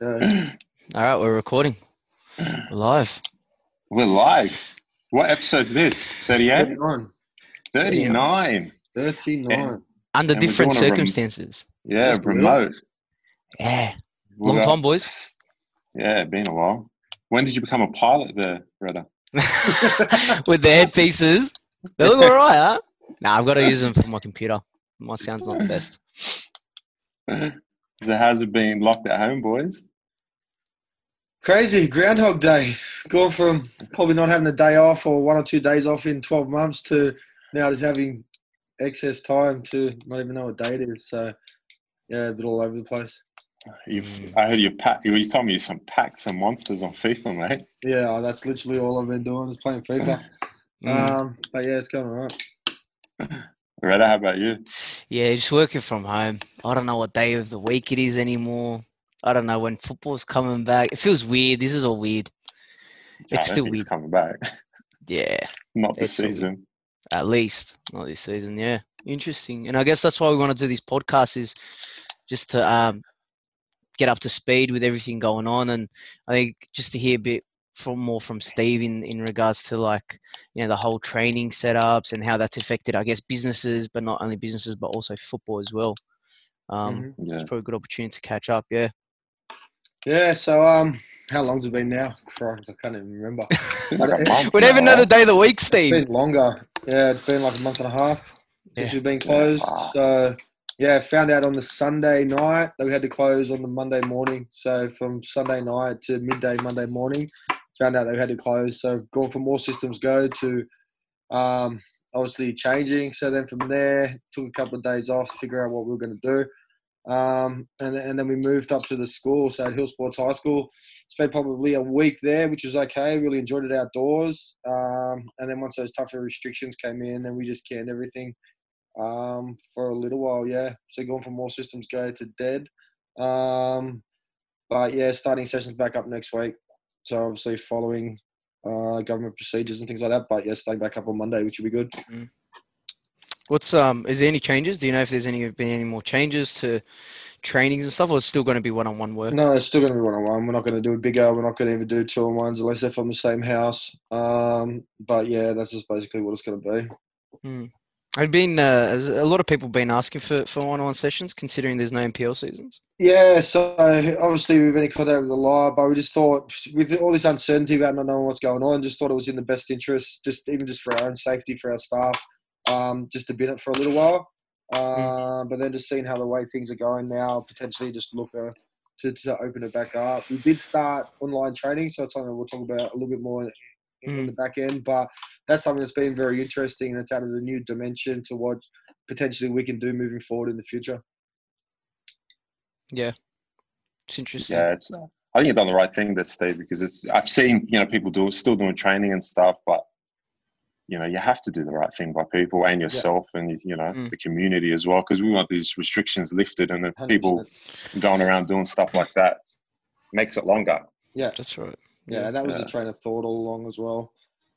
Yeah. All right, we're recording. We're live. We're live. What episode is this? 38? 39. 39. 39. Under we're different doing a rem- circumstances. Yeah, Just a little. remote. Yeah. Long got- time, boys. Yeah, been a while. When did you become a pilot there, Retta? With the headpieces. They look all right, huh? Nah, I've got to use them for my computer. My sound's not the best. So how's it been locked at home, boys? Crazy. Groundhog Day. Going from probably not having a day off or one or two days off in 12 months to now just having excess time to not even know what day it is. So, yeah, a bit all over the place. You've. I heard you pack. You told me you some packs some monsters on FIFA, mate. Yeah, that's literally all I've been doing is playing FIFA. Mm. Um, but yeah, it's going all right. Retta, how about you? Yeah, just working from home. I don't know what day of the week it is anymore. I don't know when football's coming back. It feels weird. This is all weird. It's still weird. coming back. Yeah, Not this It's season. at least not this season. Yeah, interesting. And I guess that's why we want to do this podcast is just to um, get up to speed with everything going on, and I think just to hear a bit from more from Steve in in regards to like you know the whole training setups and how that's affected, I guess, businesses, but not only businesses, but also football as well. Um, Mhm. Yeah. It's probably a good opportunity to catch up. Yeah. Yeah, so um, how long's it been now? Christ, I can't even remember. Like a month we never now, know day of the week, It's Steve. been longer. Yeah, it's been like a month and a half since Yeah. we've been closed. Wow. So yeah, found out on the Sunday night that we had to close on the Monday morning. So from Sunday night to midday Monday morning, found out that we had to close. So gone from all systems go to um, obviously changing. So then from there, took a couple of days off to figure out what we were going to do. Um, and, and then we moved up to the school, so at Hill Sports High School. Spent probably a week there, which was okay. Really enjoyed it outdoors. Um, and then once those tougher restrictions came in, then we just canned everything um, for a little while. Yeah, so going from all systems go to dead. Um, but yeah, starting sessions back up next week. So obviously following uh, government procedures and things like that. But yeah, starting back up on Monday, which will be good. What's um? Is there any changes? Do you know if there's any been any more changes to trainings and stuff, or it's still going to be one-on-one work? No, it's still going to be one on one. We're not going to do it bigger. We're not going to even do two on ones unless they're from the same house. Um, but yeah, that's just basically what it's going to be. I've been uh, a lot of people been asking for for one-on-one sessions, considering there's no NPL seasons. Yeah, so obviously we've been in contact with the law, but we just thought with all this uncertainty about not knowing what's going on, just thought it was in the best interest, just even just for our own safety, for our staff, um, just to bin it for a little while. Uh, But then just seeing how the way things are going now, potentially just look uh, to, to open it back up. We did start online training, so it's something we'll talk about a little bit more in, in the back end. But that's something that's been very interesting, and it's added a new dimension to what potentially we can do moving forward in the future. Yeah, it's interesting. Yeah, it's. I think you've done the right thing, there, Steve, because it's. I've seen you know people do still doing training and stuff, but you know you have to do the right thing by people and yourself and you know Mm. the community as well, because we want these restrictions lifted, and then 100%. people going around doing stuff like that makes it longer. Yeah. That's right. Yeah, and that was Yeah. the train of thought all along as well.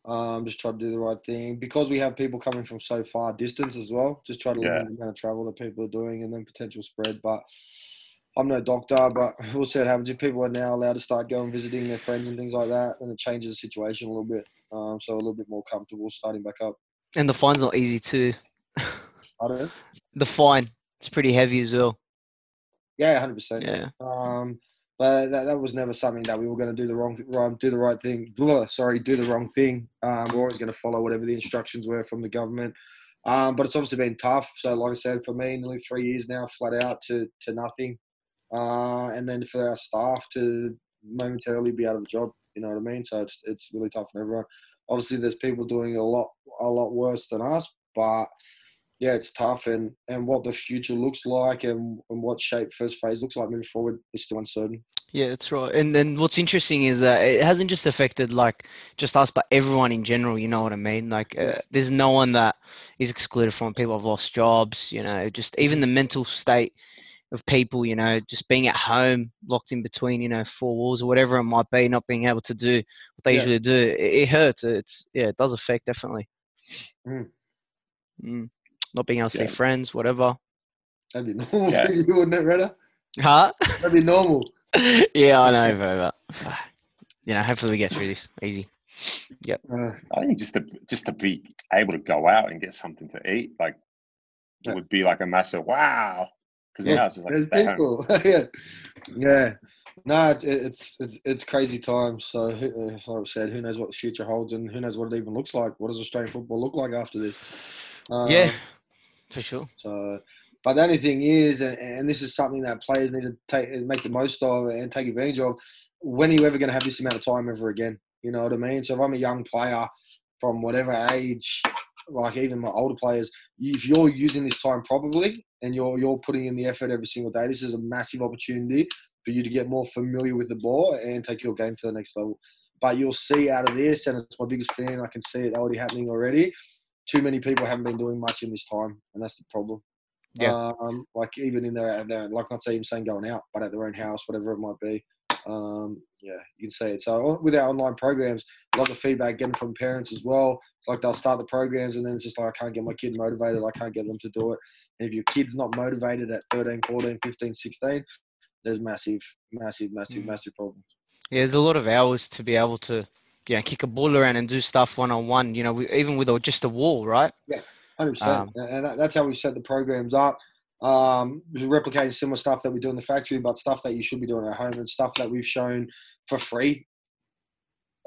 Um, just try to do the right thing because we have people coming from so far distance as well. Just try to limit the amount of travel that people are doing and then potential spread. But I'm no doctor, but we'll see what happens. If people are now allowed to start going visiting their friends and things like that, then it changes the situation a little bit. Um, so a little bit more comfortable starting back up. And the fine's not easy too. I don't know. the fine, it's pretty heavy as well. Yeah, hundred percent. Yeah. Um, but that, that was never something that we were going to do the wrong, wrong, do the right thing. blah, Sorry, do the wrong thing. Um, we're always going to follow whatever the instructions were from the government. Um, but it's obviously been tough. So, like I said, for me, nearly three years now, flat out to to nothing, uh, and then for our staff to momentarily be out of a job. You know what I mean? So it's it's really tough on everyone. Obviously, there's people doing a lot a lot worse than us, but yeah, it's tough, and and what the future looks like, and, and what shape first phase looks like moving forward is still uncertain. Yeah, that's right. And then what's interesting is that it hasn't just affected like just us, but everyone in general. You know what I mean? Like, uh, there's no one that is excluded from. People have lost jobs. You know, just even the mental state of people. You know, just being at home, locked in between, you know, four walls or whatever it might be, not being able to do what they Yeah. usually do. It, it hurts. It's yeah, it does affect definitely. Mm. Mm. Not being able to see friends, whatever. That'd be normal Yeah. for you, wouldn't it, Retta? Huh? That'd be normal. yeah, I know, bro. But, you know, hopefully we get through this easy. Uh, I think just to just to be able to go out and get something to eat, like Yeah. would be like a massive wow. Because Yeah, now it's just like there's stay people. yeah, yeah. No, it's it's it's, it's crazy times. So, who- like I said, who knows what the future holds, and who knows what it even looks like. What does Australian football look like after this? Um, Yeah, for sure. So, but the only thing is, and, and this is something that players need to take make the most of and take advantage of. When are you ever going to have this amount of time ever again? You know what I mean? So if I'm a young player from whatever age, like even my older players, if you're using this time properly and you're you're putting in the effort every single day, this is a massive opportunity for you to get more familiar with the ball and take your game to the next level. But you'll see out of this, and it's my biggest fan. I can see it already happening already. Too many people haven't been doing much in this time, and that's the problem. Yeah. Um, like even in their, their like not even saying going out, but at their own house, whatever it might be. Um, yeah, you can see it. So with our online programs, a lot of feedback getting from parents as well. It's like they'll start the programs and then it's just like I can't get my kid motivated. I can't get them to do it. And if your kid's not motivated at 13, 14, 15, 16, there's massive, massive, massive, Mm. massive problems. Yeah, there's a lot of hours to be able to, you know, kick a ball around and do stuff one on one. You know, we, even with a, just a wall, right? Yeah, Hundred percent, Um, and that, that's how we set the programs up. Um, replicating similar stuff that we do in the factory, but stuff that you should be doing at home and stuff that we've shown for free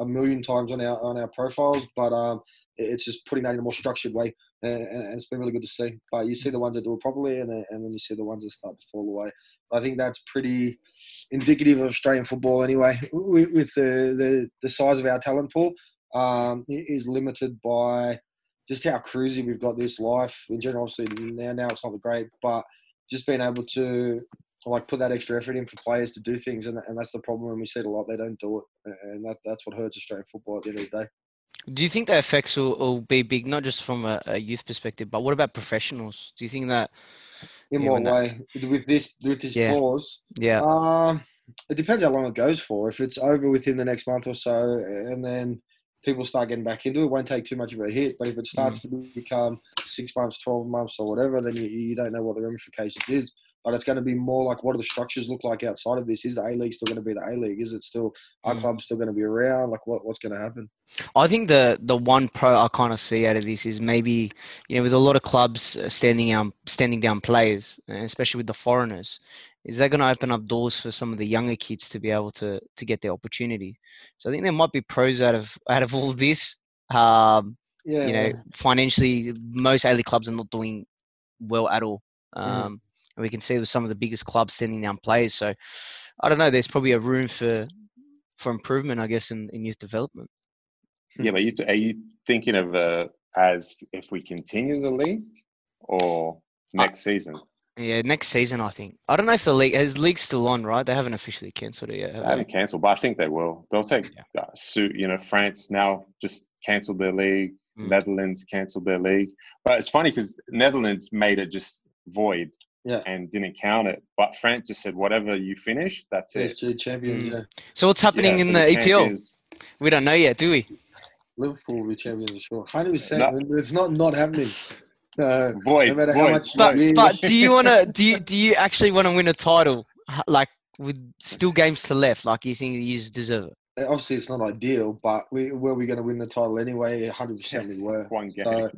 a million times on our on our profiles. But um, it's just putting that in a more structured way, and, and it's been really good to see. But you see the ones that do it properly, and then, and then you see the ones that start to fall away. I think that's pretty indicative of Australian football, anyway. With, with the, the the size of our talent pool, um, is limited by just how cruisy we've got this life in general. Obviously, now now it's not the great, but just being able to like put that extra effort in for players to do things, and, and that's the problem. when we see it a lot, they don't do it, and that, that's what hurts Australian football at the end of the day. Do you think the effects will, will be big, not just from a, a youth perspective, but what about professionals? Do you think that, In what that- way? With this with this Yeah. pause, yeah, Um, it depends how long it goes for. If it's over within the next month or so, and then people start getting back into it, it won't take too much of a hit. But if it starts to become six months, twelve months, or whatever, then you, you don't know what the ramifications is. But it's going to be more like what do the structures look like outside of this? Is the A League still going to be the A League? Is it still our Mm. club still going to be around? Like what, what's going to happen? I think the the one pro I kind of see out of this is maybe you know with a lot of clubs uh, standing down standing down players, uh, especially with the foreigners, is that going to open up doors for some of the younger kids to be able to to get the opportunity? So I think there might be pros out of out of all this. Um, Yeah, you know, financially, most A League clubs are not doing well at all. Mhm. Um, and we can see with some of the biggest clubs standing down players. So I don't know. There's probably a room for for improvement, I guess, in, in youth development. Yeah, but you, are you thinking of uh, as if we continue the league or next season? Yeah, next season I think. I don't know if the league is league still on, right? They haven't officially cancelled it yet. They have they? haven't cancelled, but I think they will. They'll take Yeah. uh, suit. You know, France now just cancelled their league. Mm. Netherlands cancelled their league. But it's funny because Netherlands made it just void Yeah. and didn't count it. But France just said, whatever you finish, that's it. PSG champions. Mm. Yeah, So what's happening Yeah, in so the, EPL? champions- We don't know yet, do we? Liverpool will be champions for sure. Hundred percent. No. It's not not happening. Uh, Void, no matter how void. much But you but do you want to do you, do you actually want to win a title like with still games to left? Like you think you deserve it? obviously it's not ideal, but we were we going to win the title anyway? Hundred percent we Yes, were. one game. So,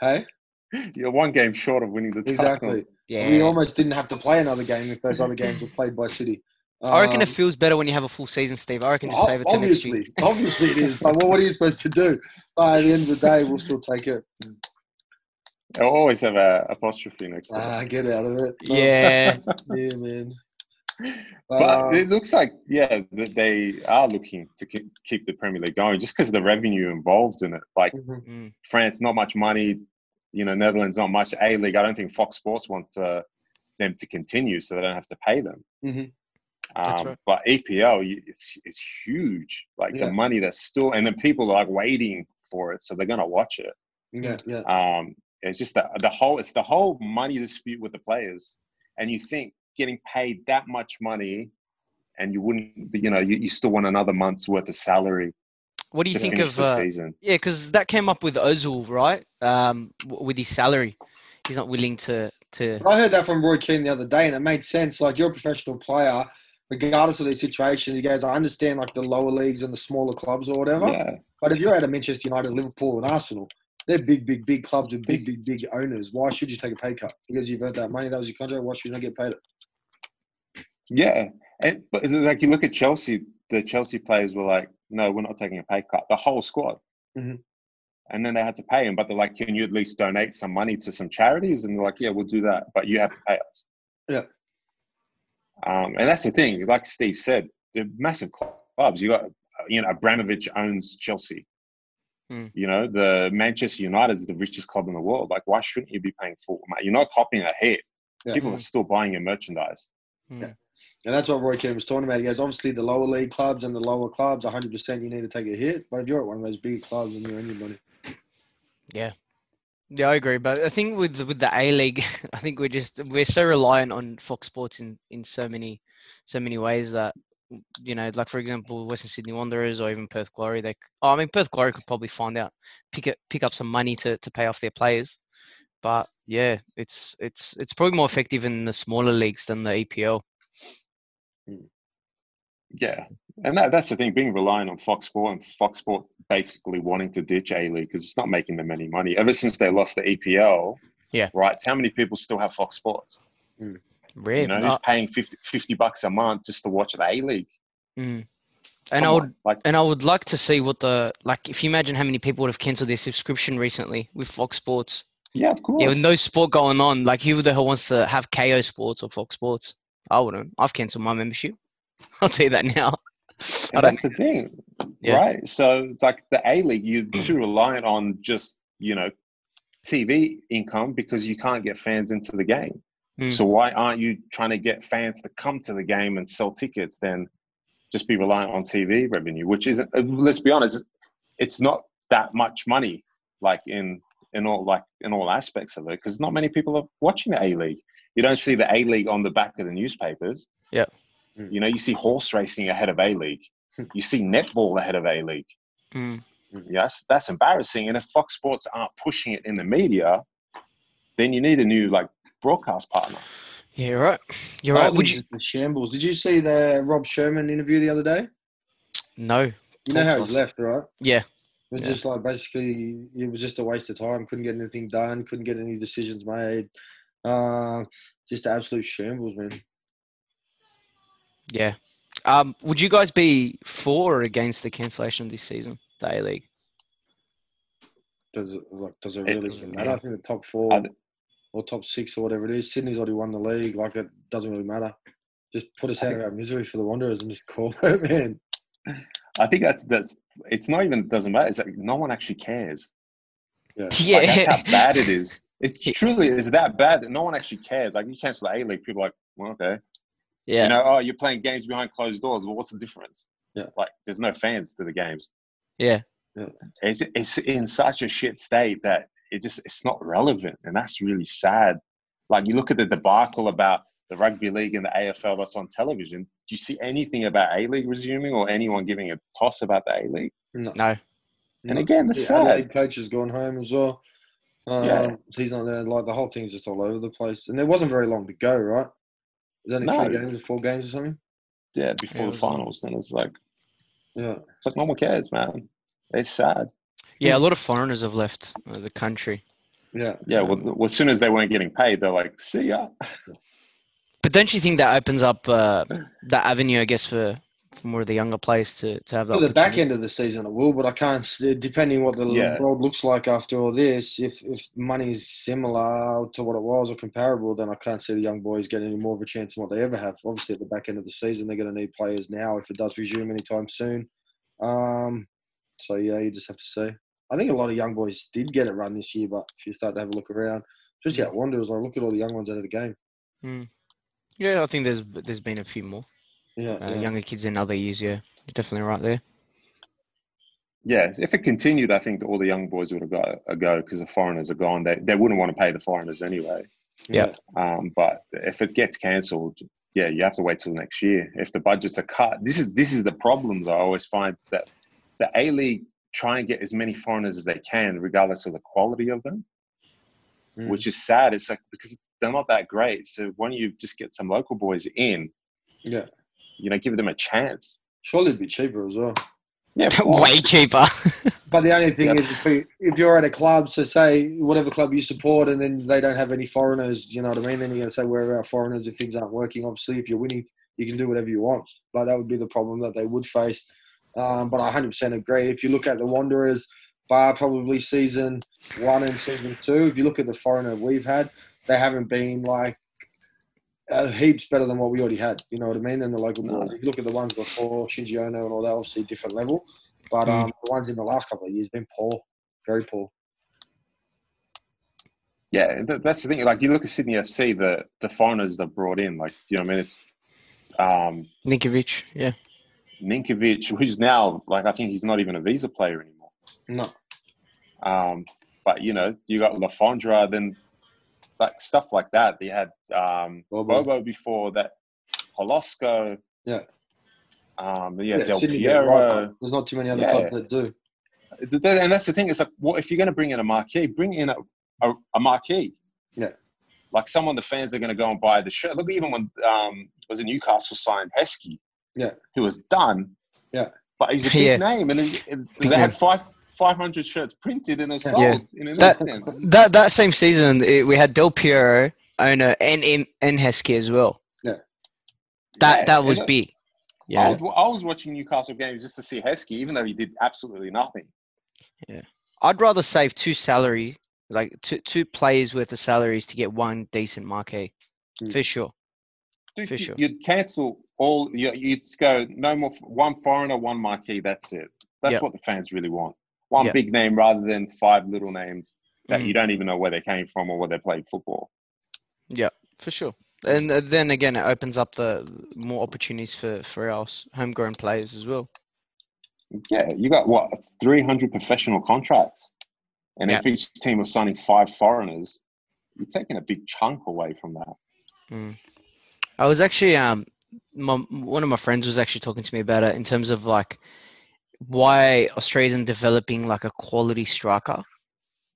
hey, You're one game short of winning the title. exactly. Yeah. We almost didn't have to play another game if those other games were played by City. I reckon it Um, feels better when you have a full season, Steve. I reckon just save it to next year. obviously, obviously it is. But what, what are you supposed to do? But at the end of the day, we'll still take it. I'll always have a apostrophe next to it. Ah, get out of it. Yeah. yeah, man. But um, it looks like, yeah, that they are looking to keep, keep the Premier League going just because of the revenue involved in it. Like mhm. Mm. France, not much money. You know, Netherlands, not much. A League, I don't think Fox Sports want uh, them to continue, so they don't have to pay them. Mhm. Um, right. But EPL, it's it's huge. Like Yeah. the money that's still, and then people are like waiting for it, so they're gonna watch it. yeah, yeah. Um, it's just the, the whole it's the whole money dispute with the players, and you think getting paid that much money, and you wouldn't, you know, you, you still want another month's worth of salary What do you to think of? the Uh, season. yeah, because that came up with Ozil, right? Um, with his salary, he's not willing to to. I heard that from Roy Keane the other day, and it made sense. Like you're a professional player, regardless of their situation, he goes, I understand like the lower leagues and the smaller clubs or whatever. Yeah, But if you're out of Manchester United, Liverpool, and Arsenal, they're big, big, big clubs with big, big, big owners. Why should you take a pay cut? Because you've earned that money. That was your contract. Why should you not get paid it? yeah. And but like you look at Chelsea, the Chelsea players were like, "No, we're not taking a pay cut." The whole squad. Mhm. And then they had to pay him, but they're like, "Can you at least donate some money to some charities?" And they're like, "Yeah, we'll do that, but you have to pay us." Yeah. Um, and that's the thing. Like Steve said, they're massive clubs. You got, you know, Abramovich owns Chelsea. Hmm. You know, the Manchester United is the richest club in the world. Like, why shouldn't you be paying full? You're not copying a hit. Yeah. People Hmm. are still buying your merchandise. Mm. And that's what Roy Keane was talking about. He goes, obviously, the lower league clubs and the lower clubs, 100% you need to take a hit. But if you're at one of those big clubs and you're anybody, Yeah. Yeah, I agree. But I think with with the A League, I think we're just we're so reliant on Fox Sports in in so many so many ways that you know, like for example, Western Sydney Wanderers or even Perth Glory. They, oh, I mean, Perth Glory could probably find out pick it pick up some money to to pay off their players. But yeah, it's it's it's probably more effective in the smaller leagues than the EPL. Yeah, and that, that's the thing. Being reliant on Fox Sport and Fox Sport basically wanting to ditch A League because it's not making them any money. Ever since they lost the EPL, Yeah. right. How many people still have Fox Sports? Rare. You know, who's paying 50, 50 bucks a month just to watch the A League? mm. And I would on, like, And I would like to see what the like. If you imagine how many people would have cancelled their subscription recently with Fox Sports. yeah, of course. Yeah, with no sport going on, like who the hell wants to have Kayo Sports or Fox Sports? I wouldn't. I've cancelled my membership. I'll tell you that now. I And don't. that's the thing, Yeah. right? So, like the A League, you're too reliant on just you know TV income because you can't get fans into the game. Mm. So why aren't you trying to get fans to come to the game and sell tickets? Then just be reliant on TV revenue, which isn't. uh, Let's be honest, it's not that much money. Like in in all like in all aspects of it, because not many people are watching the A League. You don't see the A League on the back of the newspapers. Yeah. You know, you see horse racing ahead of A League. You see netball ahead of A League. Mm. Yes, that's embarrassing. And if Fox Sports aren't pushing it in the media, then you need a new like broadcast partner. Yeah, you're right. You're right. think Would it's you? just a shambles. Did you see the Rob Sherman interview the other day? No. You know how he's left, right? Yeah. It was Yeah. just like basically it was just a waste of time. Couldn't get anything done. Couldn't get any decisions made. Uh, just absolute shambles, man. Yeah. Um, would you guys be for or against the cancellation of this season, the A League? Does it like does it It- really even matter? yeah. I think the top four I- or top six or whatever it is. Sydney's already won the league. Like it doesn't really matter. Just put us I out of our misery for the Wanderers and just call it, man. I think that's that's. It's not even doesn't matter. It's like no one actually cares. Yeah. Yeah. Like, that's how bad it is. It's truly is that bad that no one actually cares. Like you cancel the A League, people are like, well, okay, yeah. you know, oh, you're playing games behind closed doors. Well, what's the difference? Yeah. like there's no fans to the games. yeah. It's it's in such a shit state that it just it's not relevant, and that's really sad. Like you look at the debacle about the rugby league and the AFL that's on television. Do you see anything about A League resuming or anyone giving a toss about the A League? No. No. And again, that's the sad. Adelaide coach has gone home as well. Um, Yeah. he's not there. Like the whole thing's just all over the place, and there wasn't very long to go, right? There's only No. three games or four games or something. Yeah, before Yeah, the finals, then it's like Yeah, it's like no one cares, man. It's sad. Yeah, a lot of foreigners have left uh, the country. yeah. Yeah, well, well, as soon as they weren't getting paid, they're like, "See ya." But don't you think that opens up uh, that avenue, I guess, for, for more of the younger players to, to have that? For the back end of the season, it will, but I can't. Depending what the Yeah. world looks like after all this, if if money's similar to what it was or comparable, then I can't see the young boys getting any more of a chance than what they ever have. Obviously, at the back end of the season, they're going to need players now if it does resume anytime soon. Um, so yeah, you just have to see. I think a lot of young boys did get it run this year, but if you start to have a look around, especially at Wanderers, I look at all the young ones out of the game. Mm. Yeah, I think there's there's been a few more Yeah, uh, yeah. younger kids in other years. Yeah, you're definitely right there. Yeah, if it continued, I think all the young boys would have got a go because the foreigners are gone. They they wouldn't want to pay the foreigners anyway. Yeah. Um, but if it gets cancelled, yeah, you have to wait till next year. If the budgets are cut, this is this is the problem. Though I always find that the A League try and get as many foreigners as they can, regardless of the quality of them, Mm. which is sad. It's like because they're not that great. So why don't you just get some local boys in? yeah. You know, give them a chance. Surely it'd be cheaper as well. Yeah, Way cheaper. But the only thing Yeah. is, if, you- if you're at a club, so say whatever club you support, and then they don't have any foreigners, you know what I mean? Then you're going to say, where are our foreigners if things aren't working? Obviously, if you're winning, you can do whatever you want. But that would be the problem that they would face. Um, but I 100% agree. If you look at the Wanderers, bar probably season one and season two, if you look at the foreigner we've had, they haven't been like uh, heaps better than what we already had. You know what I mean? Than the local No. If you look at the ones before Shinji Ono and all that, obviously different level. But Mm. um, the ones in the last couple of years have been poor, very poor. Yeah, that's the thing. Like you look at Sydney FC, the the foreigners they've brought in, like you know, what I mean, it's um, Ninkovic, yeah. Ninkovic, who's now like I think he's not even a visa player anymore. No, Um, but you know, you got Le Fondre, then like stuff like that. They had um, Bobo. Bobo before that, Holosko. Yeah. Um, yeah, Del Sydney get it right, Piero. there's not too many other Yeah. clubs that do. Th- th- and that's the thing. It's like, what if you're going to bring in a marquee? Bring in a, a, a marquee. Yeah. Like someone the fans are going to go and buy the shirt. Look, even when um, was it Newcastle signed Heskey? Yeah. Who was done. Yeah. But he's a big Yeah. name, and it, it- they name. had five five hundred shirts printed and sold Yeah. in an That- instant. That that same season, it, we had Del Piero, owner, and and, and Heskey as well. Yeah. That Yeah, that was and big. I, Yeah. was, I was watching Newcastle games just to see Heskey, even though he did absolutely nothing. Yeah. I'd rather save two salary, like two two players worth of salaries to get one decent marquee, Mm. for sure. Dude, For sure. You'd cancel all. You, you'd go no more. One foreigner, one marquee. That's it. That's Yep. what the fans really want. One big name rather than five little names that Mm. you don't even know where they came from or where they played football. Yeah, for sure. And uh, then again, it opens up the more opportunities for for our homegrown players as well. Yeah, you got what three hundred professional contracts, and if each team was signing five foreigners, you're taking a big chunk away from that. Mm. I was actually um, my, one of my friends was actually talking to me about it in terms of like why Australia's developing like a quality striker.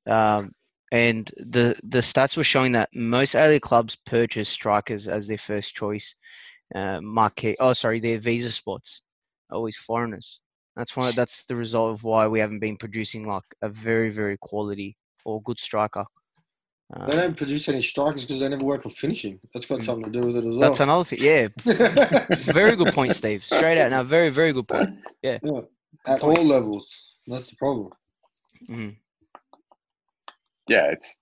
Um, and the the stats were showing that most early clubs purchase strikers as their first choice uh, marquee. Oh, sorry, their visa spots always foreigners. That's why that's the result of why we haven't been producing like a very very quality or good striker. They Uh, don't produce any strikers because they never work on finishing. That's got Mm. something to do with it as well. that's another thing. Yeah, very good point, Steve. Straight out now, very very good point. At all levels. That's the problem. Mhm. Yeah, it's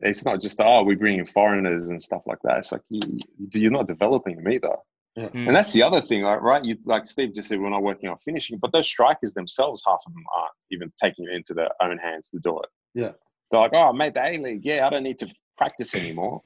it's not just oh we bring in foreigners and stuff like that. It's like you, you're not developing them either. Mm. And that's the other thing, like, right? You like Steve just said, we're not working on finishing, but those strikers themselves, half of them aren't even taking it into their own hands to do it. Yeah. They're like, oh, I made the A League. Yeah, I don't need to practice anymore.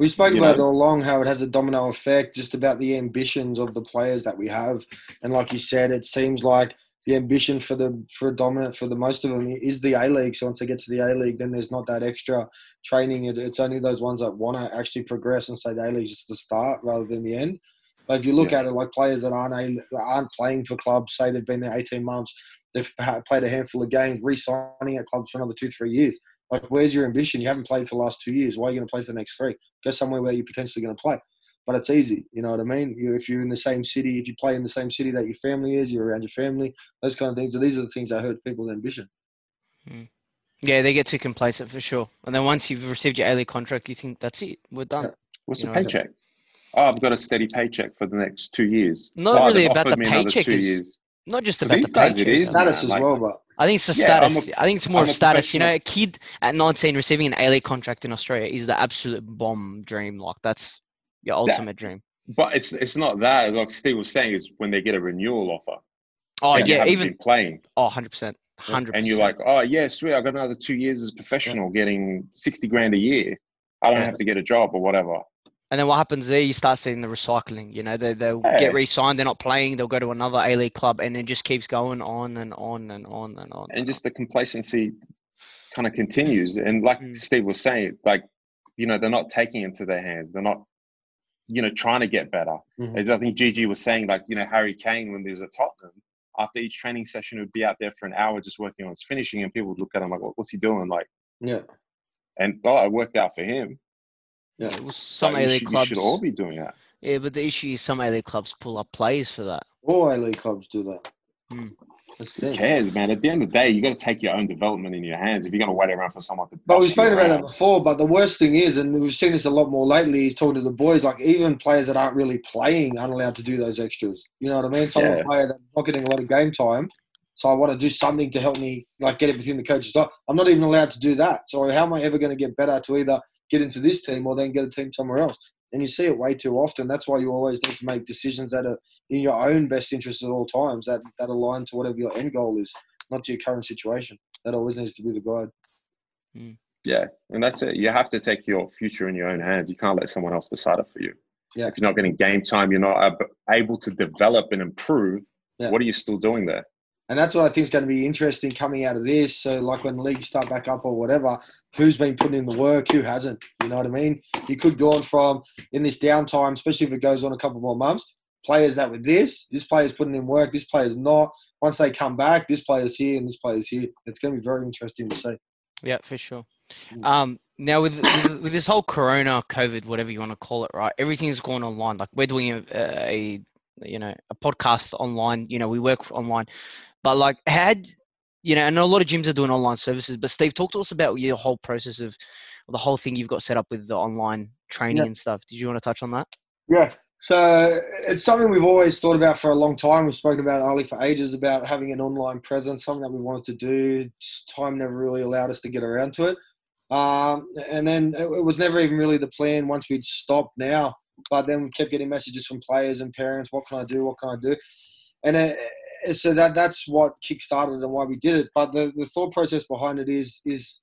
We spoke You about know? it all along how it has a domino effect just about the ambitions of the players that we have. And like you said, it seems like the ambition for the for a dominant for the most of them is the A League. So once they get to the A League, then there's not that extra training. It's, only those ones that want to actually progress and say the A League is just the start rather than the end. But if you look Yeah. at it, like players that aren't a, that aren't playing for clubs, say they've been there 18 months, they've played a handful of games, re-signing at clubs for another two, three years. Like, where's your ambition? You haven't played for the last two years. Why are you going to play for the next three? Go somewhere where you're potentially going to play. But it's easy, you know what I mean? You, if you're in the same city, if you play in the same city that your family is, you're around your family, those kind of things. So these are the things that hurt people's ambition. Hmm. Yeah, they get too complacent for sure. And then once you've received your A contract, you think that's it, we're done. Yeah. What's You the know, paycheck? Oh, I've got a steady paycheck for the next two years. Not Oh, really about the paycheck two is- years. Not just For about these the guys, it paycheck. is, Status man, as like- well, but I think it's a Yeah, status. a- I think it's more I'm of a status. You know, a kid at 19 receiving an A League contract in Australia is the absolute bomb dream. Like that's your ultimate dream. But it's it's not that. Like Steve was saying, is when they get a renewal offer. Oh yeah, even playing, oh 100 percent, 100. and you're like, oh yeah, sweet, I got another two years as a professional, getting sixty grand a year. I don't Yeah. have to get a job or whatever. And then what happens there? You start seeing the recycling. You know, they they'll Yeah. get re-signed. They're not playing. They'll go to another A League club, and it just keeps going on and on and on and on. and just the complacency kind of continues. And like Mm. Steve was saying, like you know, they're not taking it into their hands. They're not, you know, trying to get better. Mhm. As I think Gigi was saying, like you know, Harry Kane when he was at Tottenham, after each training session, would be out there for an hour just working on his finishing, and people would look at him like, "What- "What's he doing?" Like, yeah. and oh, it worked out for him. Yeah, Yeah. it some So A League clubs. should all be doing that. Yeah, but the issue is some A-League clubs pull up players for that. All A League clubs do that. Hmm. That's the Who thing. cares, man? At the end of the day, you got to take your own development in your hands. If you're going to wait around for someone to, But we've spoken about that before. But the worst thing is, and we've seen this a lot more lately, is talking to the boys. Like even players that aren't really playing aren't allowed to do those extras. You know what I mean? Some Yeah. player that's not getting a lot of game time, so I want to do something to help me, like get it within the coach's eye. I'm not even allowed to do that. So how am I ever going to get better to either get into this team or then get a team somewhere else? And you see it way too often. That's why you always need to make decisions that are in your own best interest at all times. That that align to whatever your end goal is, not to your current situation. That always needs to be the guide. Hmm. Yeah, and that's it. You have to take your future in your own hands. You can't let someone else decide it for you. Yeah. If you're not getting game time, you're not able to develop and improve. Yeah. What are you still doing there? And that's what I think is going to be interesting coming out of this. So, like when leagues start back up or whatever, who's been putting in the work, who hasn't? You know what I mean? You could go on from in this downtime, especially if it goes on a couple more months. Players that with this, this player's putting in work, this player's not. Once they come back, this player's here and this player's here. It's going to be very interesting to see. Yeah, for sure. Mm. Um, now with, with with this whole Corona, COVID, whatever you want to call it, right? Everything's going online. Like we're doing a, a you know a podcast online. You know, we work online, but like had you know, and a lot of gyms are doing online services. But Steve, talk to us about your whole process of the whole thing you've got set up with the online training Yeah. and stuff. Did you want to touch on that? Yeah. So it's something we've always thought about for a long time. We've spoken about Ali for ages about having an online presence, something that we wanted to do. Just Time never really allowed us to get around to it. Um, and then it, it was never even really the plan once we'd stopped now. But then we kept getting messages from players and parents. What can I do? What can I do? And it, it- so that that's what kickstarted and why we did it. But the, the thought process behind it is is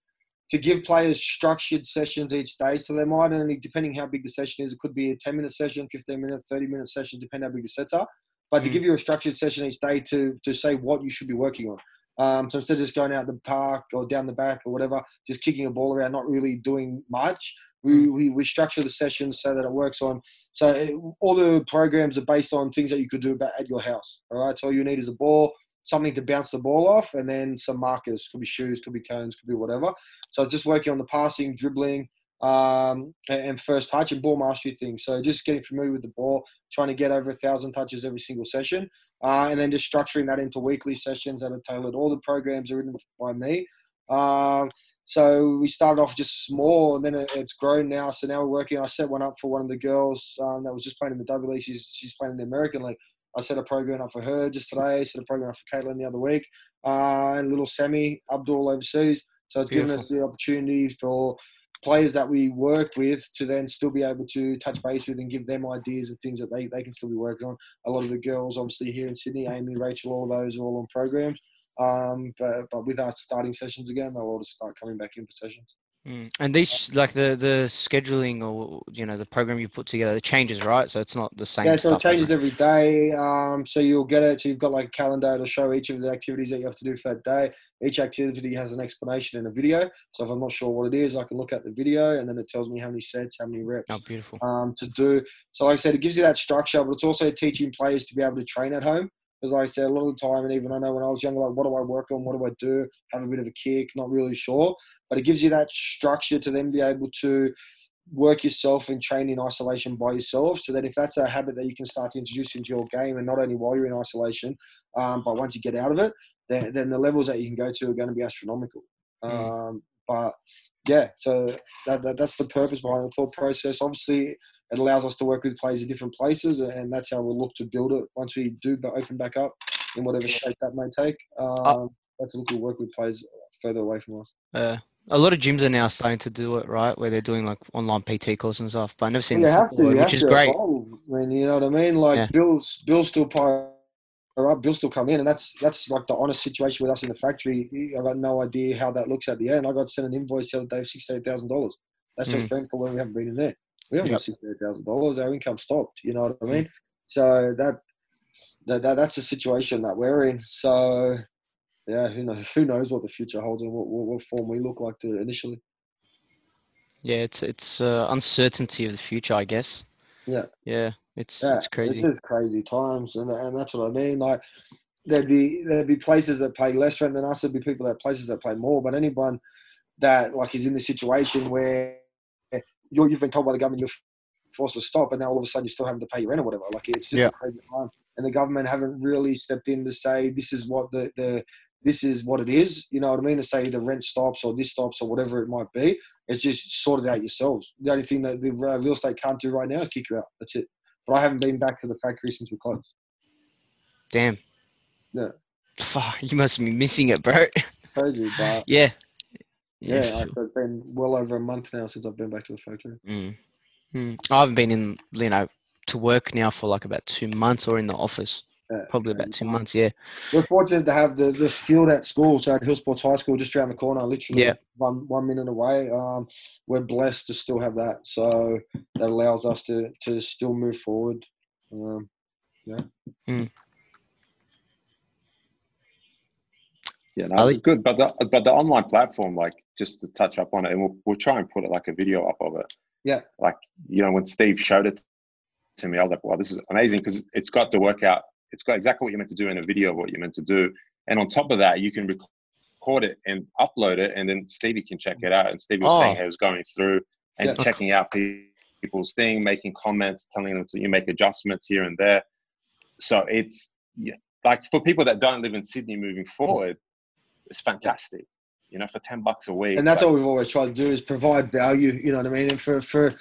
to give players structured sessions each day. So they might only, depending how big the session is, it could be a 10 minute session, 15 minute, 30 minute session, depending how big the sets are. But to Mm. give you a structured session each day to to say what you should be working on. Um, so instead of just going out the park or down the back or whatever, just kicking a ball around, not really doing much, we, we, we structure the sessions so that it works on. So it, all the programs are based on things that you could do about at your house. All right. So all you need is a ball, something to bounce the ball off, and then some markers. Could be shoes, could be cones, could be whatever. So it's just working on the passing, dribbling, um, and, and first touch and ball mastery things. So just getting familiar with the ball, trying to get over a thousand touches every single session, uh, and then just structuring that into weekly sessions that are tailored. All the programs are written by me. Um, so we started off just small, and then it, it's grown now. So now we're working. I set one up for one of the girls um, that was just playing in the W League. She's she's playing in the American League. I set a program up for her just today. Set a program up for Caitlin the other week, uh, and little Sammy Abdul overseas. So it's given us the opportunity for players that we work with to then still be able to touch base with and give them ideas and things that they, they can still be working on. A lot of the girls, obviously here in Sydney, Amy, Rachel, all those are all on programs. Um, but, but with us starting sessions again, they'll all just start coming back in for sessions. Mm. And these like the the scheduling or you know the program you put together it changes, right? So it's not the same. Yeah, so it changes every- every day. Um, so you'll get it. So you've got like a calendar to show each of the activities that you have to do for that day. Each activity has an explanation and a video. So if I'm not sure what it is, I can look at the video and then it tells me how many sets, how many reps. Oh, beautiful. um, to do. So, like I said, it gives you that structure, but it's also teaching players to be able to train at home. Because, like I said, a lot of the time, and even I know when I was younger, like, what do I work on? What do I do? Have a bit of a kick, not really sure. But it gives you that structure to then be able to work yourself and train in isolation by yourself. So that if that's a habit that you can start to introduce into your game, and not only while you're in isolation, um, but once you get out of it, then, then the levels that you can go to are going to be astronomical. Mm. Um, but yeah, so that, that, that's the purpose behind the thought process. Obviously, it allows us to work with players in different places, and that's how we'll look to build it once we do open back up in whatever shape that may take. Um, that's a look to work with players further away from us. Uh, a lot of gyms are now starting to do it, right? Where they're doing like online PT courses and stuff. But I've never seen you the have to, you which have is to great. evolve. I mean, you know what I mean? Like Yeah. Bill's, Bill's still part. Right, Bill still come in, and that's that's like the honest situation with us in the factory. I got no idea how that looks at the end. I got sent an invoice the other day of sixty eight thousand dollars. That's just rent for when we haven't been in there. We Mm. Yep. got sixty eight thousand dollars. Our income stopped. You know what I Mm. mean? So that, that that that's the situation that we're in. So yeah, who knows? Who knows what the future holds and what, what, what form we look like to initially. Yeah, it's it's uh, uncertainty of the future, I guess. Yeah. Yeah, it's Yeah, it's crazy. This is crazy times, and and that's what I mean. Like there'd be there'd be places that pay less rent than us. There'd be people that places that pay more. But anyone that like is in the situation where you're, you've been told by the government you're forced to stop, and now all of a sudden you're still having to pay your rent or whatever. Like it's just Yeah. a crazy time, and the government haven't really stepped in to say this is what the the this is what it is. You know what I mean? To say the rent stops or this stops or whatever it might be. It's just sort it out yourselves. The only thing that the uh, real estate can't do right now is kick you out. That's it. But I haven't been back to the factory since we closed. Damn. Yeah. Fuck, you must be missing it, bro. Crazy, but yeah. Yeah, like, sure. it's been well over a month now since I've been back to the factory. Mm. Mm. I haven't been in, you know, to work now for like about two months or in the office. Yeah, Probably about two months, yeah. We're fortunate to have the, the field at school, so at Hill Sports High School, just around the corner, literally Yeah. one one minute away. Um, we're blessed to still have that, so that allows us to to still move forward. Um, Yeah, no, Ali? this is good. But the but the online platform, like just to touch up on it, and we'll we'll try and put it like a video up of it. Yeah. Like you know, when Steve showed it to me, I was like, "Wow, this is amazing!" Because it's got the workout. It's got exactly what you're meant to do in a video of what you're meant to do, and on top of that, you can record it and upload it, and then Stevie can check it out. And Stevie was saying Oh. how he was going through and Yeah. checking out people's thing, making comments, telling them to you make adjustments here and there. So it's yeah, like for people that don't live in Sydney, moving forward, it's fantastic. You know, for ten bucks a week, and that's like, what we've always tried to do is provide value. You know what I mean? And for for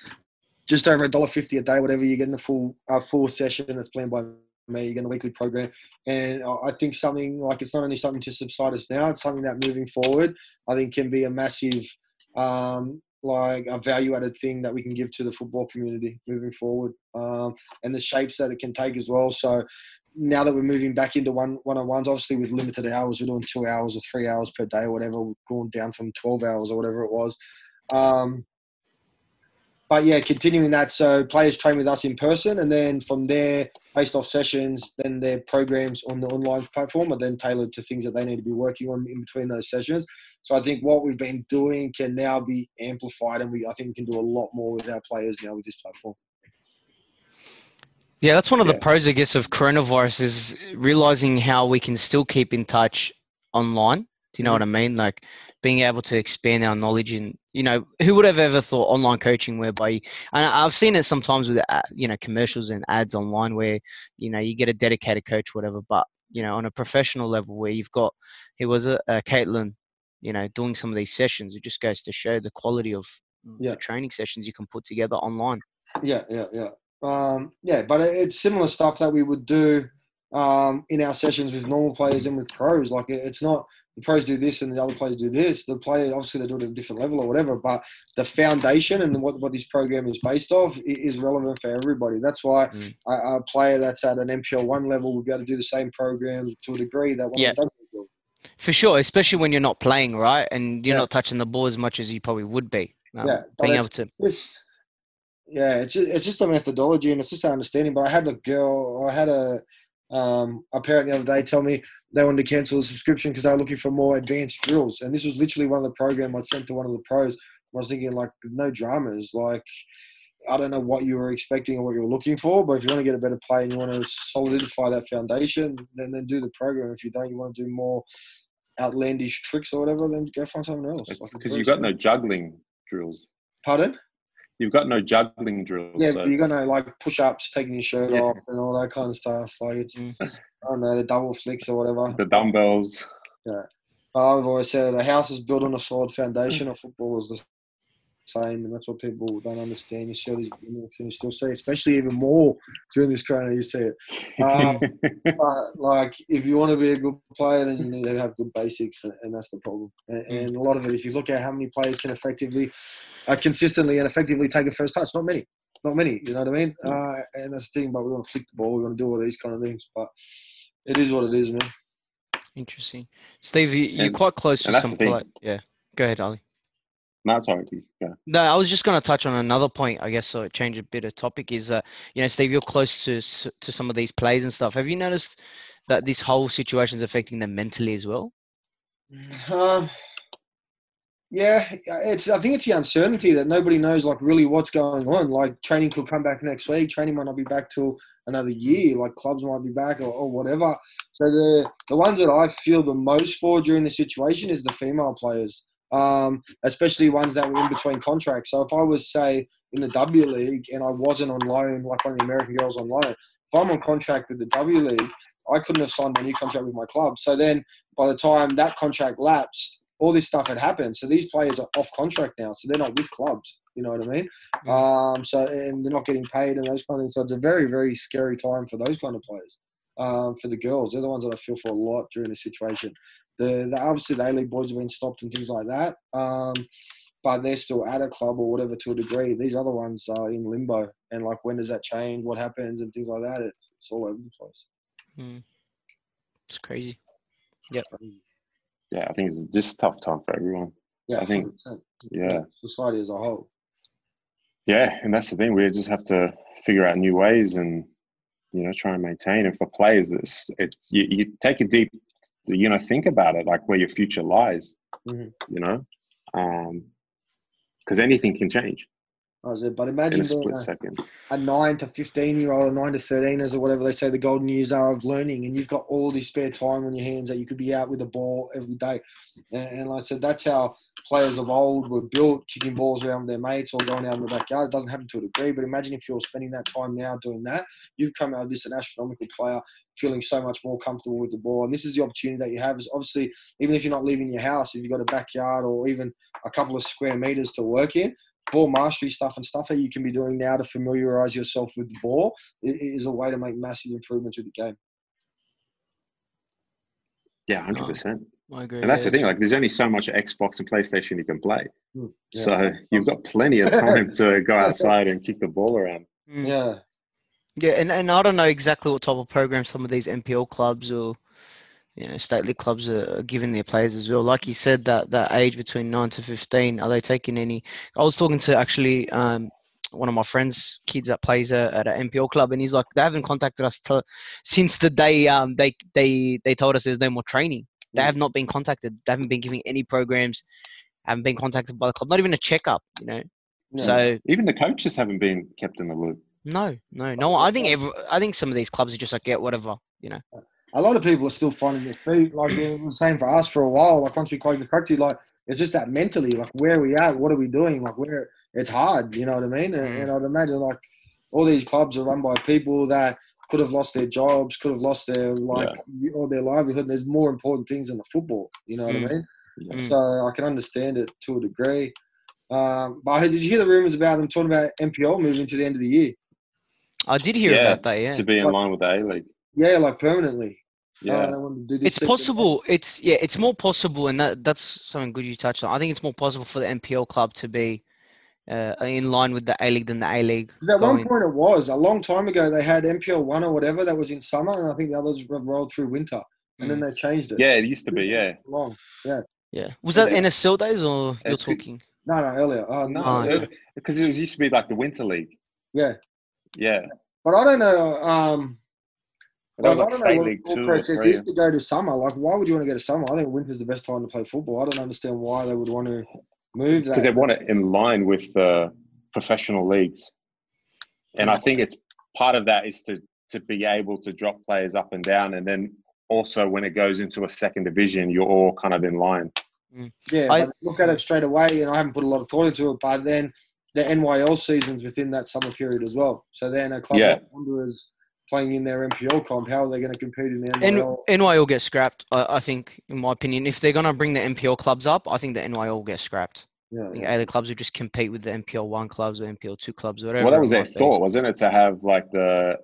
just over a dollar fifty a day, whatever you're getting a full a full session that's planned by me. You're getting a weekly program, and I I think something like it's not only something to subside us now; it's something that moving forward, I think can be a massive. Um, like a value added thing that we can give to the football community moving forward, um, and the shapes that it can take as well. So now that we're moving back into one one on ones, obviously with limited hours, we're doing two hours or three hours per day or whatever. We've gone down from twelve hours or whatever it was. Um, but yeah, continuing that, so players train with us in person, and then from there, based off sessions, then their programs on the online platform are then tailored to things that they need to be working on in between those sessions. So I think what we've been doing can now be amplified, and we I think we can do a lot more with our players now with this platform. Yeah, that's one of the pros, I guess, of coronavirus is realizing how we can still keep in touch online. Do you know what I mean? Like being able to expand our knowledge and you know who would have ever thought online coaching whereby and I've seen it sometimes with uh, you know commercials and ads online where you know you get a dedicated coach whatever but you know on a professional level where you've got who was a, uh, Caitlin you know doing some of these sessions it just goes to show the quality of Yeah. the training sessions you can put together online Yeah, yeah, yeah. Um, yeah, but it- it's similar stuff that we would do um, in our sessions with normal players and with pros. Like it- it's not the pros do this and the other players do this. The players obviously they do it at a different level or whatever, but the foundation and what what this program is based off is relevant for everybody. That's why Mm. a, a player that's at an NPL one level would be able to do the same program to a degree that one Yeah. doesn't do. For sure, especially when you're not playing, right? And you're Yeah. not touching the ball as much as you probably would be. Um, yeah, being able to. it's yeah, it's just, it's just a methodology and it's just an understanding. But I had a girl, I had a um, a parent the other day tell me they wanted to cancel the subscription because they were looking for more advanced drills, and this was literally one of the program I'd sent to one of the pros. I was thinking like no dramas, like. I don't know what you were expecting or what you were looking for, but if you want to get a better play and you want to solidify that foundation, then then do the program. If you don't, you want to do more outlandish tricks or whatever, then go find something else. it's Like, because you've got no juggling drills. pardon. You've got no juggling drills. Yeah, so you're it's- gonna like push ups, taking your shirt Yeah. off, and all that kind of stuff. Like it's, Mm. I don't know, the double flicks or whatever. the dumbbells. But I've always said a house is built on a solid foundation. A football is the same, and that's what people don't understand. You see all these gimmicks, and you still see, especially even more during this corona, you see it. Um, but like, if you want to be a good player, then you need to have good basics, and, and that's the problem. And, Mm. and a lot of it, if you look at how many players can effectively, uh, consistently and effectively take a first touch, not many, not many. You know what I mean? Uh, and that's the thing. But we want to flick the ball. We want to do all these kind of things. But it is what it is, man. Interesting. Steve, you, you're And- quite close to and that's some. Play- yeah. Go ahead, Ali. No, it's all right. Yeah. No, I was just going to touch on another point, I guess, so change a bit of topic. Is that you know, Steve, you're close to to some of these plays and stuff. Have you noticed that this whole situation is affecting them mentally as well? Um, yeah, it's. I think it's the uncertainty that nobody knows, like really what's going on. Like training could come back next week. Training might not be back till another year. Like clubs might be back or, or whatever. So the the ones that I feel the most for during the situation is the female players. Um, especially ones that were in between contracts. So if I was, say, in the W League and I wasn't on loan, like one of the American girls on loan, if I'm on contract with the W League, I couldn't have signed a new contract with my club. So then by the time that contract lapsed, all this stuff had happened. So these players are off contract now, so they're not with clubs. You know what I mean? Um, so and they're not getting paid and those kind of things. So it's a very very scary time for those kind of players. Um, for the girls, they're the ones that I feel for a lot during this situation. The, the obviously the A League boys have been stopped and things like that. Um, but they're still at a club or whatever to a degree. These other ones are in limbo, and like when does that change? What happens and things like that? It's it's all over the place. Mm. It's crazy. Yeah, Yeah, I think it's just tough time for everyone. Yeah, I think- 100%. Yeah, society as a whole. yeah, and that's the thing. We just have to figure out new ways and you know try and maintain. And for players, it's it's you, you take a deep you know think about it like where your future lies. Mhm. You know, because anything can change but in imagine a being a, second. a nine to fifteen year old, or nine to thirteen thirteeners, or whatever they say the golden years are of learning, and you've got all this spare time on your hands that you could be out with the ball every day. And, and like I said, that's how players of old were built, kicking balls around with their mates or going out in the backyard. It doesn't happen to a degree, but imagine if you're spending that time now doing that. You've come out of this an astronomical player, feeling so much more comfortable with the ball. And this is the opportunity that you have. Is obviously, even if you're not leaving your house, if you've got a backyard or even a couple of square meters to work in, ball mastery stuff and stuff that you can be doing now to familiarize yourself with the ball is a way to make massive improvements with the game. Yeah, hundred percent. I agree. And that's the thing. Like, there's only so much Xbox and PlayStation you can play. Hmm, yeah. So you've got plenty of time to go outside and kick the ball around. Mm. Yeah. Yeah, and, and I don't know exactly what type of program some of these NPL clubs or you know state league clubs are, are giving their players as well. Like you said, that that age between nine to fifteen, are they taking any? I was talking to actually um, one of my friends' kids that plays a, at an NPL club, and he's like, they haven't contacted us to, since the day um, they they they told us there's no more training. They Mm. have not been contacted. They haven't been giving any programs. Haven't been contacted by the club. Not even a checkup. You know. So Even the coaches haven't been kept in the loop. No, no, no. I think every, I think some of these clubs are just like get whatever. You know. a lot of people are still finding their feet. Like it was the same for us for a while. Like once we closed the factory, like it's just that mentally, like where are we at? What are we doing? Like where it's hard, you know what I mean? And, Mm. and I'd imagine like all these clubs are run by people that could have lost their jobs, could have lost their like or their livelihood. And there's more important things than the football. You know what Mm. I mean? Mm. So I can understand it to a degree. Um, but did you hear the rumors about them talking about NPL moving to the end of the year? I did hear Yeah, about that. Yeah. To be in line with the A League. Yeah, like permanently. Uh, Yeah. they wanted to do this It's season. possible. It's yeah. It's more possible, and that that's something good you touched on. I think it's more possible for the NPL club to be uh, in line with the A League than the A League. Because at one point it was a long time ago. They had NPL one or whatever that was in summer, and I think the others have rolled through winter, and then they changed it. Yeah, it used to be, yeah. long. Yeah. Yeah. Was Yeah. that NSL days or you're It's good. talking? No, no, earlier. Oh, No, Oh, it because it was used to be like the Winter League. yeah, Yeah. but I don't know. Um, That was I don't know what the process three. is to go to summer. Like, why would you want to go to summer? I think winter's the best time to play football. I don't understand why they would want to move that. Because they want it in line with the professional leagues. And I think it's part of that is to, to be able to drop players up and down. And then also when it goes into a second division, you're all kind of in line. Yeah, I- but look at it straight away, and I haven't put a lot of thought into it. But then the NYL seasons within that summer period as well. So then a club Yeah. like Wanderers playing in their NPL comp, how are they going to compete in the N- NYL? NYL gets scrapped. I, I think, in my opinion, if they're gonna bring the NPL clubs up, I think the NYL will get scrapped. yeah, I think A League clubs would just compete with the NPL one clubs or NPL two clubs, or whatever. well, that was their be. thought, wasn't it? To have like the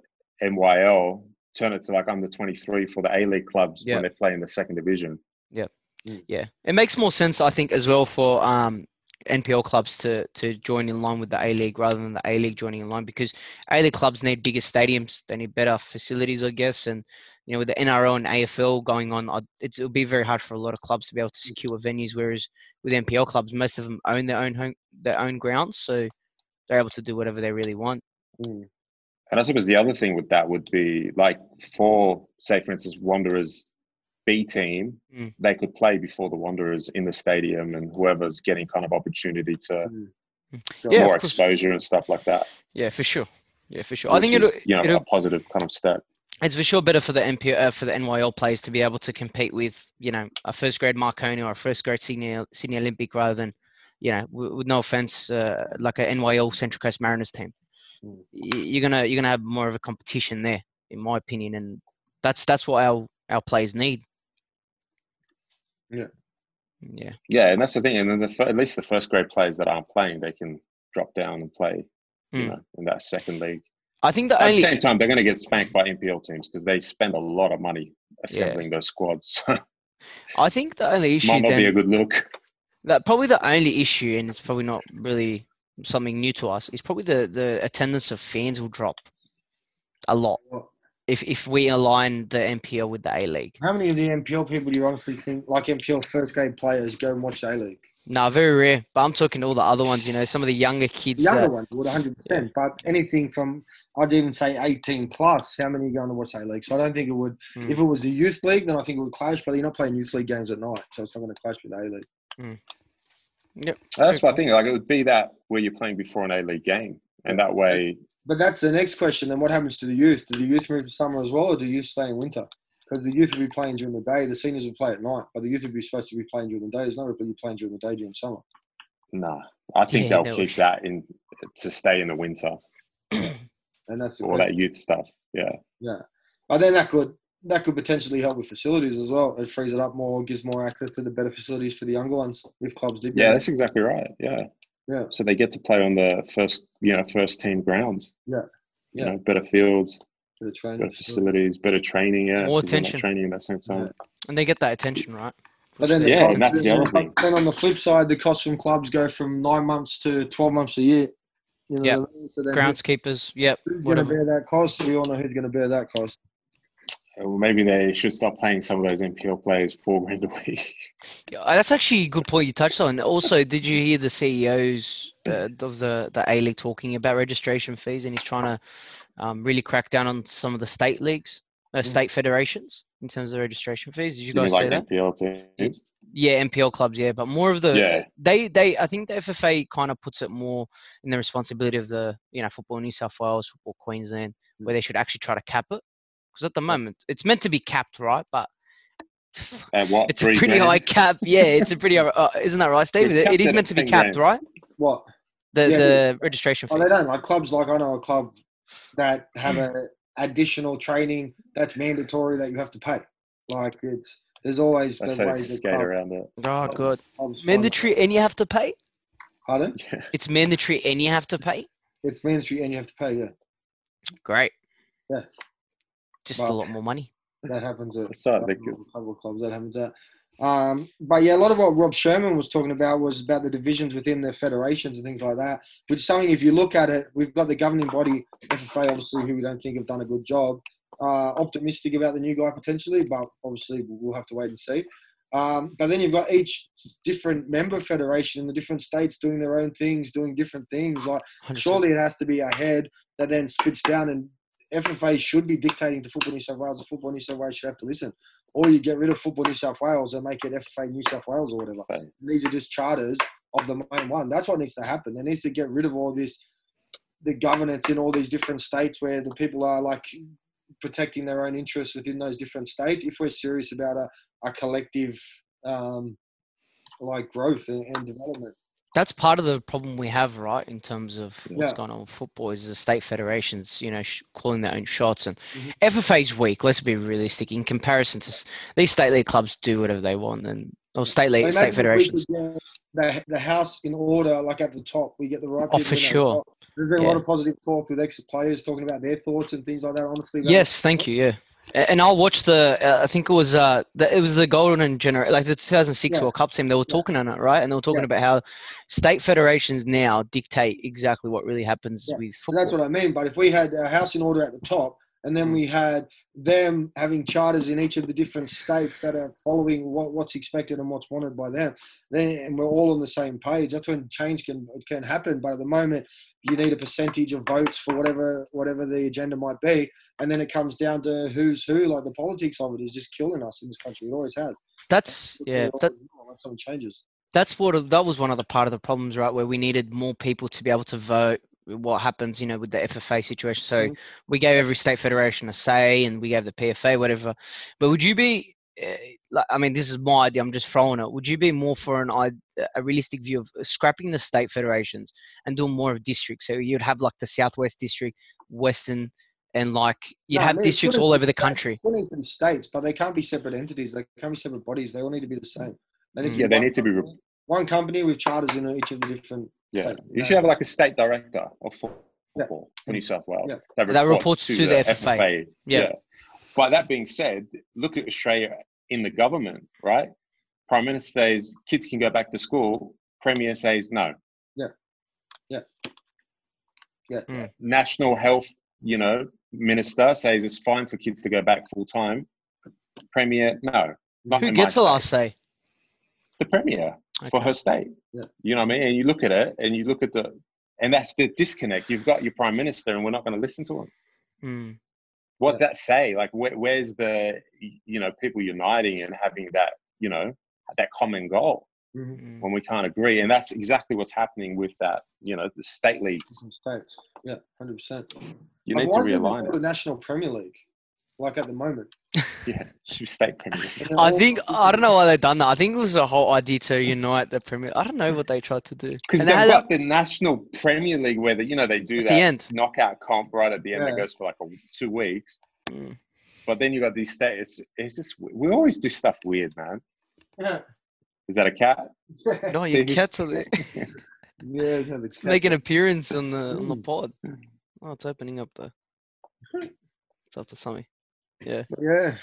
NYL turn it to like under 23 for the A League clubs Yeah. when they play in the second division. Yeah. Yeah, it makes more sense, I think, as well for um, NPL clubs to to join in line with the A League rather than the A League joining in line because A League clubs need bigger stadiums, they need better facilities, I guess, and you know with the NRL and AFL going on, it'll be very hard for a lot of clubs to be able to secure venues. Whereas with NPL clubs, most of them own their own home, their own grounds, so they're able to do whatever they really want. Mm. And I suppose the other thing with that would be like for, say, for instance, Wanderers B team, Mm. they could play before the Wanderers in the stadium, and whoever's getting kind of opportunity to Mm. Yeah, more exposure and stuff like that. Yeah, for sure. Yeah, for sure. I think which it'll, you know it'll a positive kind of step. it's for sure better for the NPL uh, for the NYL players to be able to compete with you know a first grade Marconi or a first grade Sydney Sydney Olympic rather than you know with, with no offense uh, like a NYL Central Coast Mariners team. Mm. You're gonna you're gonna have more of a competition there, in my opinion, and that's that's what our our players need. Yeah. Yeah. Yeah, and that's the thing. And then the, at least the first grade players that aren't playing, they can drop down and play, you Mm. know, in that second league. I think the At only the same time, they're going to get spanked by NPL teams because they spend a lot of money assembling those squads. I think the only issue Might not be a good look. that probably the only issue, and it's probably not really something new to us, is probably the the attendance of fans will drop a lot if if we align the NPL with the A League. How many of the NPL people do you honestly think, like NPL first grade players, go and watch A League? No, very rare. But I'm talking all the other ones. You know, some of the younger kids. The younger that- ones would 100%, but anything from, I'd even say 18 plus, how many are going to watch A League? So I don't think it would, Mm. if it was the youth league, then I think it would clash, but you're not playing youth league games at night, so it's not going to clash with A League. Yep. That's Fair what I think. Like it would be that where you're playing before an A League game, and that way, But that's the next question. Then what happens to the youth? Do the youth move to summer as well, or do youth stay in winter? Because the youth will be playing during the day, the seniors will play at night, but the youth will be supposed to be playing during the day. There's no reason you playing during the day during summer. nah. I think Yeah, they'll they'll- keep that in to stay in the winter, And that's all that youth stuff. Yeah, Yeah, but then that could that could potentially help with facilities as well. It frees it up more, gives more access to the better facilities for the younger ones if clubs did. yeah, that's exactly right. Yeah, Yeah. So they get to play on the first, you know, first team grounds. Yeah. You Yeah. know, better fields, for the training. better facilities, better training. Yeah, More 'cause attention. training at that same time. and they get that attention, right? But then Yeah, costs- and that's the other thing. Then on the flip side, the costs from clubs go from nine months to twelve months a year. You know Yeah. I mean? So Groundskeepers. Yep. who's going to bear that cost? We all know who's going to bear that cost. Well, maybe they should stop playing some of those NPL players four grand a week. Yeah, that's actually a good point you touched on. Also, did you hear the CEOs uh, of the the A League talking about registration fees, and he's trying to um, really crack down on some of the state leagues, uh, Mm. state federations in terms of registration fees. Did you You guys like see that? NPL teams? Yeah, NPL clubs, yeah, but more of the Yeah. they they I think the FFA kind of puts it more in the responsibility of the you know football New South Wales, football Queensland, where they should actually try to cap it because at the moment it's meant to be capped, right? But At what? it's a pretty grand? high cap. Yeah, it's a pretty. Uh, isn't that right, Steve? It's It- capped it is at meant to be capped, grand. right? What? The Yeah, the registration Oh, fee. they don't like clubs. Like I know a club that have a additional training that's mandatory that you have to pay. Like it's there's always They the say ways that skate club- around it. Oh, good. clubs find- Mandatory, and you have to pay. Pardon? Yeah. It's mandatory, and you have to pay. It's mandatory and you have to pay. Yeah, Great. Yeah. Just Well- a lot more money. that happens at That's right, they a couple of clubs. That happens at. Um, but yeah, a lot of what Rob Sherman was talking about was about the divisions within the federations and things like that. Which is something, if you look at it, we've got the governing body, FFA, obviously, who we don't think have done a good job. Uh, optimistic about the new guy potentially, but obviously we'll have to wait and see. Um, but then you've got each different member federation in the different states doing their own things, doing different things. Like 100%. surely it has to be a head that then spits down and FFA should be dictating to Football New South Wales. The Football New South Wales should have to listen. Or you get rid of Football New South Wales and make it FFA New South Wales or whatever. Right. These are just charters of the main one. That's what needs to happen. There needs to get rid of all this, the governance in all these different states where the people are like protecting their own interests within those different states. If we're serious about a, a collective um, like growth and, and development. That's part of the problem we have, right, in terms of what's Yeah. going on with football is the state federations, you know, sh- calling their own shots, and Mhm. FFA's weak. Let's be realistic. In comparison to s- these state league clubs, do whatever they want, and or state league, state federations. The, the house in order, like at the top, we get the right Oh, people. for in at the sure. There's been a lot of positive talk with ex-players talking about their thoughts and things like that. Honestly, Yes, thank you. Yeah, and I'll watch the. Uh, I think it was uh, the, it was the Golden Generation, like the 2006 Yeah. World Cup team. They were Yeah. talking on it, right? And they were talking Yeah. about how state federations now dictate exactly what really happens with So that's what I mean. But if we had a house in order at the top, and then Mm. we had them having charters in each of the different states that are following what, what's expected and what's wanted by them, then and we're all on the same page. That's when change can can happen. But at the moment, you need a percentage of votes for whatever whatever the agenda might be, and then it comes down to who's who. Like the politics of it is just killing us in this country. It always has. that's yeah. That, unless something changes. that's what that was one of the part of the problems, right? Where we needed more people to be able to vote what happens, you know, with the FFA situation. So Mhm. we gave every state federation a say, and we gave the PFA whatever. But would you be, uh, like, I mean, this is my idea. I'm just throwing it. Would you be more for an a realistic view of scrapping the state federations and doing more of districts? So you'd have like the Southwest District, Western, and like you'd No, have it districts all over the states. country. It still needs to be states, but they can't be separate entities. They can't be separate bodies. They all need to be the same. They need to Mm. be Yeah, they one need to be one company with charters in each of the different. Yeah, Like, you should have like a state director of Yeah. for New South Wales Yeah. That reports to the FFA. Yeah. But that being said, look at Australia in the government, right? Prime Minister says kids can go back to school. Premier says no. Yeah. Yeah. Yeah. Mm. National Health, you know, Minister says it's fine for kids to go back full time. Premier, no. Not Who gets the last say? The Premier for Okay. her state. Yeah. You know what I mean? And you look at it and you look at the, and that's the disconnect. You've got your Prime Minister and we're not going to listen to him. Mm. What's that say? Like, where, where's the, you know, people uniting and having that, you know, that common goal Mhm. Mm. when we can't agree? And that's exactly what's happening with that, you know, the state leagues. States. Yeah, hundred percent. You need to is it even realign called it. the National Premier League? Like at the moment. Yeah, should be state premier. I think I don't know why they've done that. I think it was a whole idea to unite the Premier. I don't know what they tried to do. Because they've they had got the National Premier League where, the, you know, they do that the end. knockout comp right at the end that goes for like a, two weeks. Mm. But then you got these states. It's, it's just, we always do stuff weird, man. Yeah. Is that a cat? No, your Stevie. cats are there. Yeah, it's had the It's make an appearance on the on the Mm. pod. Oh, it's opening up though. It's after something. Yeah. Yeah.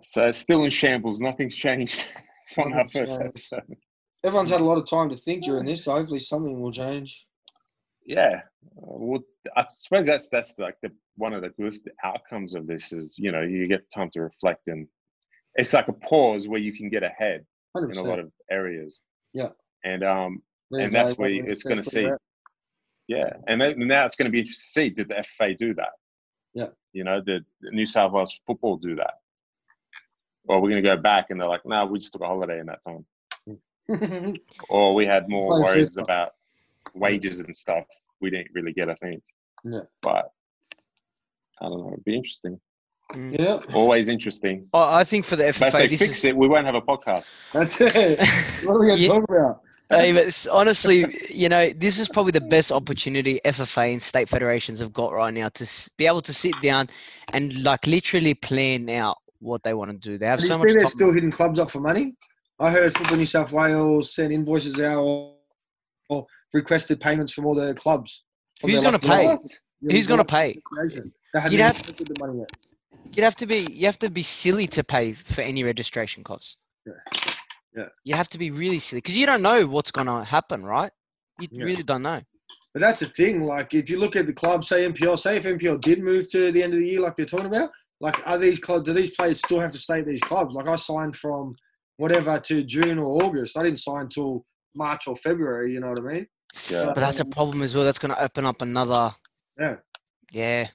So still in shambles. Nothing's changed from our first changed. episode. Everyone's had a lot of time to think during this, so hopefully something will change. Yeah. Uh, well, I suppose that's that's like the one of the good outcomes of this is you know you get time to reflect and it's like a pause where you can get ahead Hundred in a lot of areas. Yeah. And um and that's where you- it's going to see. Yeah, and then, now it's going to be interesting to see did the FA do that? Yeah. You know, did New South Wales football do that? Or we're going to go back and they're like, no, we just took a holiday in that time. Or we had more Playing worries FIFA. about wages and stuff. We didn't really get, I think. Yeah. But I don't know. It'd be interesting. Mm. yeah, Always interesting. I I think for the But if they this fix is. it, we won't have a podcast. that's it. What are we going to Yeah. talk about? Hey, but honestly, you know, this is probably the best opportunity FFA and state federations have got right now to be able to sit down and like literally plan out what they want to do. They have Do so much they're still hitting clubs up for money? I heard Football New South Wales sent invoices out or, or requested payments from all the clubs. Who's their gonna pay? Who's gonna pay? Creation. You'd have- collected the money yet. You'd have to be you have to be silly to pay for any registration costs. Yeah. Yeah. You have to be really silly because you don't know what's gonna happen, right? You Yeah. really don't know. But that's the thing. Like, if you look at the club, say NPL, say if NPL did move to the end of the year, like they're talking about, like, are these clubs? Do these players still have to stay at these clubs? Like, I signed from whatever to June or August. I didn't sign till March or February. You know what I mean? Yeah. But that's a problem as well. That's gonna open up another. Yeah. Yeah.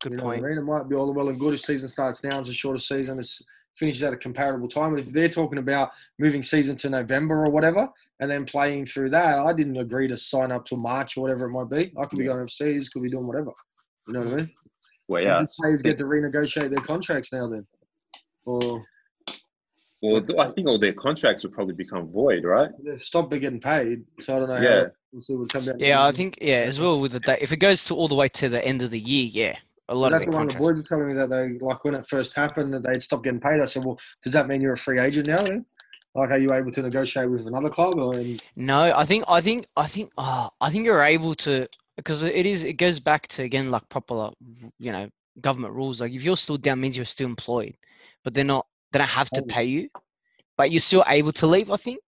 Good You know point. what I mean? It might be all well and good if season starts now. It's a shorter season. It's finishes at a comparable time. But if they're talking about moving season to November or whatever, and then playing through that, I didn't agree to sign up till March or whatever it might be. I could be Yeah. going overseas, could be doing whatever. You know what I mean? Well, yeah. the players get to renegotiate their contracts now. Then, or Well, I think all their contracts will probably become void, right? they've stopped getting paid. So I don't know. How Yeah. we'll see what comes out. Yeah, I think yeah as well with the date. If it goes to all the way to the end of the year, yeah, a lot That's of what one of the boys are telling me that they like when it first happened that they'd stopped getting paid. I said, "Well, does that mean you're a free agent now? Then? Like, are you able to negotiate with another club?" Or and No, I think I think I think oh, I think you're able to because it is it goes back to again like proper you know government rules. Like if you're still down means you're still employed, but they're not. They don't have to Oh. pay you, but you're still able to leave. I think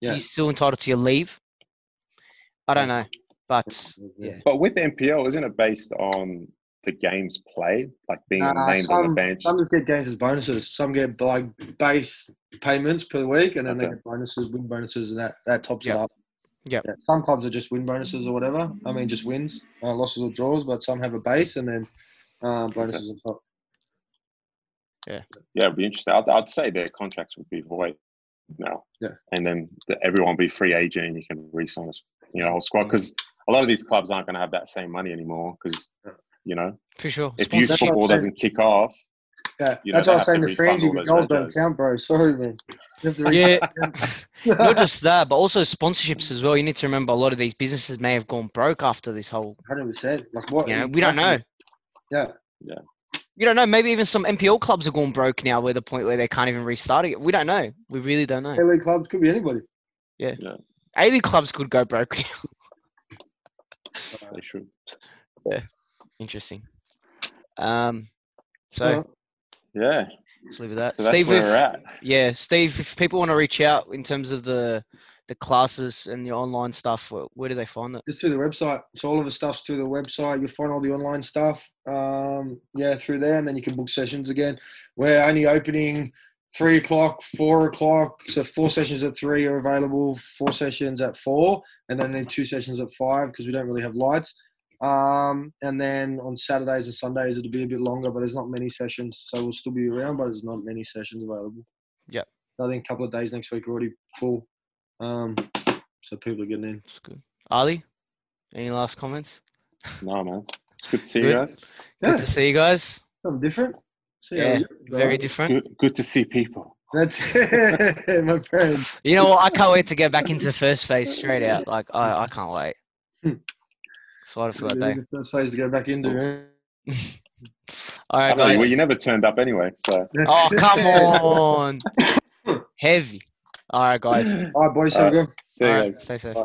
Yeah. you're still entitled to your leave. I don't know, but yeah. But with the NPL, isn't it based on the games played, like being Uh, named on the bench? some just get games as bonuses. Some get like base payments per week, and then they get bonuses, win bonuses, and that that tops Yep. it up. Yep. Yeah, Some clubs are just win bonuses or whatever. I mean, just wins, uh, losses or draws. But some have a base and then uh, bonuses on top. yeah, it'd be interesting. I'd, I'd say their contracts would be void. now. Yeah. And then the, everyone will be free agent and you can re-sign us, you know, whole squad because a lot of these clubs aren't going to have that same money anymore because, Yeah. You know, For sure. if youth That's what I'm football saying. doesn't kick off, Yeah, You know, that's they what I was have saying to to refund Franzi, all but those goals don't jerseys. count, bro. Sorry, man. You have to Yeah. Not just that, but also sponsorships as well. You need to remember a lot of these businesses may have gone broke after this whole. Hundred percent. Like what? You know, we don't know. talking about? Yeah. You don't know. Maybe even some NPL clubs have gone broke now, where the point where they can't even restart it. We don't know. We really don't know. A League clubs could be anybody. Yeah. A League clubs could go broke now. they should. Interesting. Um. So Alright. Yeah. let's leave it at that. So that's Steve, where if- we're at. yeah, Steve. If people want to reach out in terms of the the classes and the online stuff, where, where do they find it? Just through the website. So all of the stuff's through the website. You'll find all the online stuff. Um, yeah, through there, and then you can book sessions again. We're only opening three o'clock, four o'clock. So four sessions at three are available. Four sessions at four, and then two sessions at five because we don't really have lights. Um, and then on Saturdays and Sundays it'll be a bit longer, but there's not many sessions, so we'll still be around, but there's not many sessions available. Yeah. I think a couple of days next week are already full. Um, so people are getting in. It's good. Ali, any last comments? No, man. It's good to see Good. you guys. Yeah, Good to see you guys. something different. See Yeah, you Very go. different. Good, good to see people. That's it, my friend. You know what? I can't wait to get back into the first phase straight out. Like I, I can't wait. Excited for that This day. is the first phase to go back into. All I know, well, you never turned up anyway, so. Oh come on, heavy. All right, guys. All right, boys. Have a Alright. good. See you All guys. stay safe. Bye.